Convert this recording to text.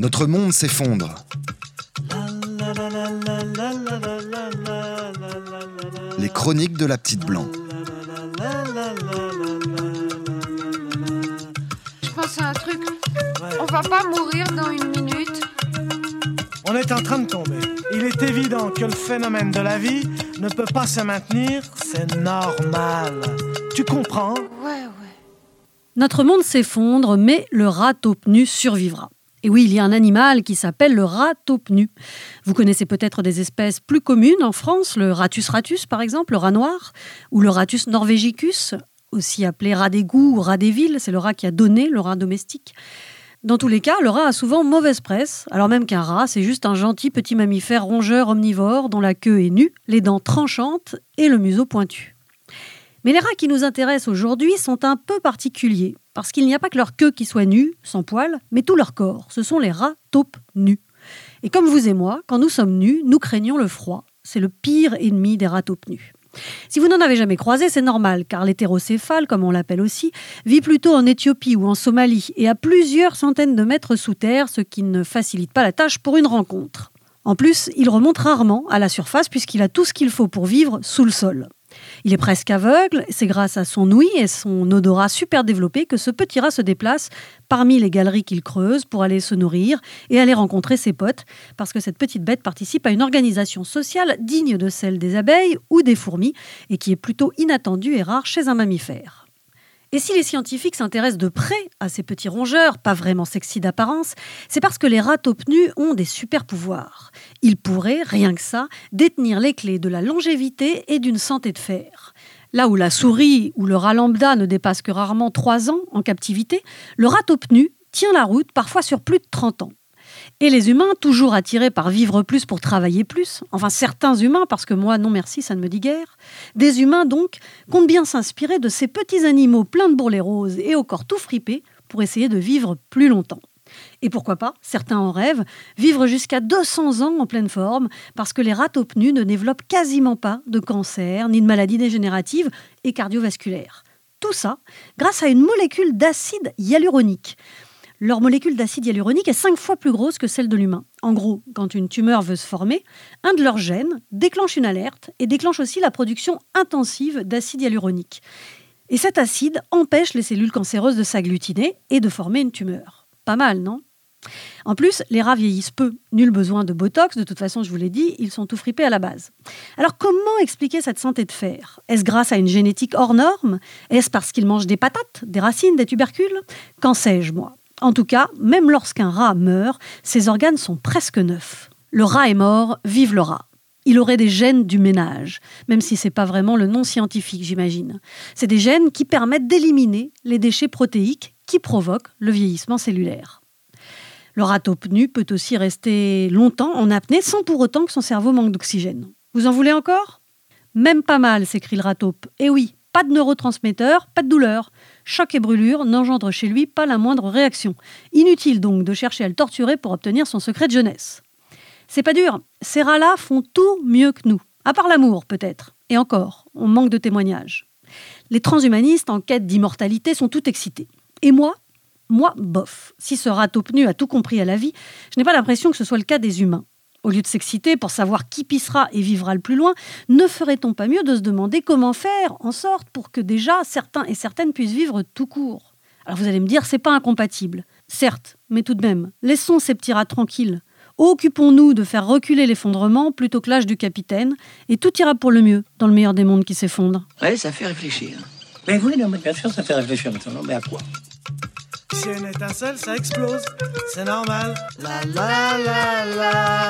Notre monde s'effondre. Les chroniques de la petite blanc. Je pense à un truc. On va pas mourir dans une minute. On est en train de tomber. Il est évident que le phénomène de la vie ne peut pas se maintenir, c'est normal. Tu comprends? Ouais, ouais. Notre monde s'effondre, mais le rat taupe nu survivra. Et oui, il y a un animal qui s'appelle le rat taupe nu. Vous connaissez peut-être des espèces plus communes en France, le ratus ratus par exemple, le rat noir, ou le ratus norvegicus, aussi appelé rat d'égout ou rat des villes, c'est le rat qui a donné le rat domestique. Dans tous les cas, le rat a souvent mauvaise presse, alors même qu'un rat, c'est juste un gentil petit mammifère rongeur omnivore dont la queue est nue, les dents tranchantes et le museau pointu. Mais les rats qui nous intéressent aujourd'hui sont un peu particuliers, parce qu'il n'y a pas que leur queue qui soit nue, sans poils, mais tout leur corps. Ce sont les rats taupes nus. Et comme vous et moi, quand nous sommes nus, nous craignons le froid. C'est le pire ennemi des rats taupes nus. Si vous n'en avez jamais croisé, c'est normal, car l'hétérocéphale, comme on l'appelle aussi, vit plutôt en Éthiopie ou en Somalie et à plusieurs centaines de mètres sous terre, ce qui ne facilite pas la tâche pour une rencontre. En plus, il remonte rarement à la surface puisqu'il a tout ce qu'il faut pour vivre sous le sol. Il est presque aveugle, c'est grâce à son ouïe et son odorat super développé que ce petit rat se déplace parmi les galeries qu'il creuse pour aller se nourrir et aller rencontrer ses potes, parce que cette petite bête participe à une organisation sociale digne de celle des abeilles ou des fourmis, et qui est plutôt inattendue et rare chez un mammifère. Et si les scientifiques s'intéressent de près à ces petits rongeurs, pas vraiment sexy d'apparence, c'est parce que les rats taupes ont des super pouvoirs. Ils pourraient, rien que ça, détenir les clés de la longévité et d'une santé de fer. Là où la souris ou le rat lambda ne dépasse que rarement 3 ans en captivité, le rat taupe tient la route parfois sur plus de 30 ans. Et les humains, toujours attirés par vivre plus pour travailler plus, enfin certains humains, parce que moi, non merci, ça ne me dit guère, des humains donc, comptent bien s'inspirer de ces petits animaux pleins de bourrelets roses et au corps tout fripé pour essayer de vivre plus longtemps. Et pourquoi pas, certains en rêvent, vivre jusqu'à 200 ans en pleine forme, parce que les rats taupes nus ne développent quasiment pas de cancer, ni de maladies dégénératives et cardiovasculaires. Tout ça grâce à une molécule d'acide hyaluronique. Leur molécule d'acide hyaluronique est cinq fois plus grosse que celle de l'humain. En gros, quand une tumeur veut se former, un de leurs gènes déclenche une alerte et déclenche aussi la production intensive d'acide hyaluronique. Et cet acide empêche les cellules cancéreuses de s'agglutiner et de former une tumeur. Pas mal, non? En plus, les rats vieillissent peu. Nul besoin de botox, de toute façon, je vous l'ai dit, ils sont tout fripés à la base. Alors, comment expliquer cette santé de fer? Est-ce grâce à une génétique hors norme? Est-ce parce qu'ils mangent des patates, des racines, des tubercules? Qu'en sais-je, moi? En tout cas, même lorsqu'un rat meurt, ses organes sont presque neufs. Le rat est mort, vive le rat. Il aurait des gènes du ménage, même si ce n'est pas vraiment le nom scientifique, j'imagine. C'est des gènes qui permettent d'éliminer les déchets protéiques qui provoquent le vieillissement cellulaire. Le rat nu peut aussi rester longtemps en apnée sans pour autant que son cerveau manque d'oxygène. Vous en voulez encore? Même pas mal, s'écrie le rat taupe. Eh oui, pas de neurotransmetteurs, pas de douleur. Choc et brûlure n'engendrent chez lui pas la moindre réaction. Inutile donc de chercher à le torturer pour obtenir son secret de jeunesse. C'est pas dur, ces rats-là font tout mieux que nous. À part l'amour, peut-être. Et encore, on manque de témoignages. Les transhumanistes en quête d'immortalité sont tout excités. Et moi Moi, bof. Si ce rat nu a tout compris à la vie, je n'ai pas l'impression que ce soit le cas des humains. Au lieu de s'exciter pour savoir qui pissera et vivra le plus loin, ne ferait-on pas mieux de se demander comment faire en sorte pour que déjà certains et certaines puissent vivre tout court? Alors vous allez me dire, c'est pas incompatible. Certes, mais tout de même, laissons ces petits rats tranquilles. Occupons-nous de faire reculer l'effondrement plutôt que l'âge du capitaine, et tout ira pour le mieux dans le meilleur des mondes qui s'effondre. Ouais, ça fait réfléchir. Mais oui, non, mais bien sûr, ça fait réfléchir maintenant. Mais à quoi? Si une étincelle, ça explose, c'est normal. La la la la, la la la la.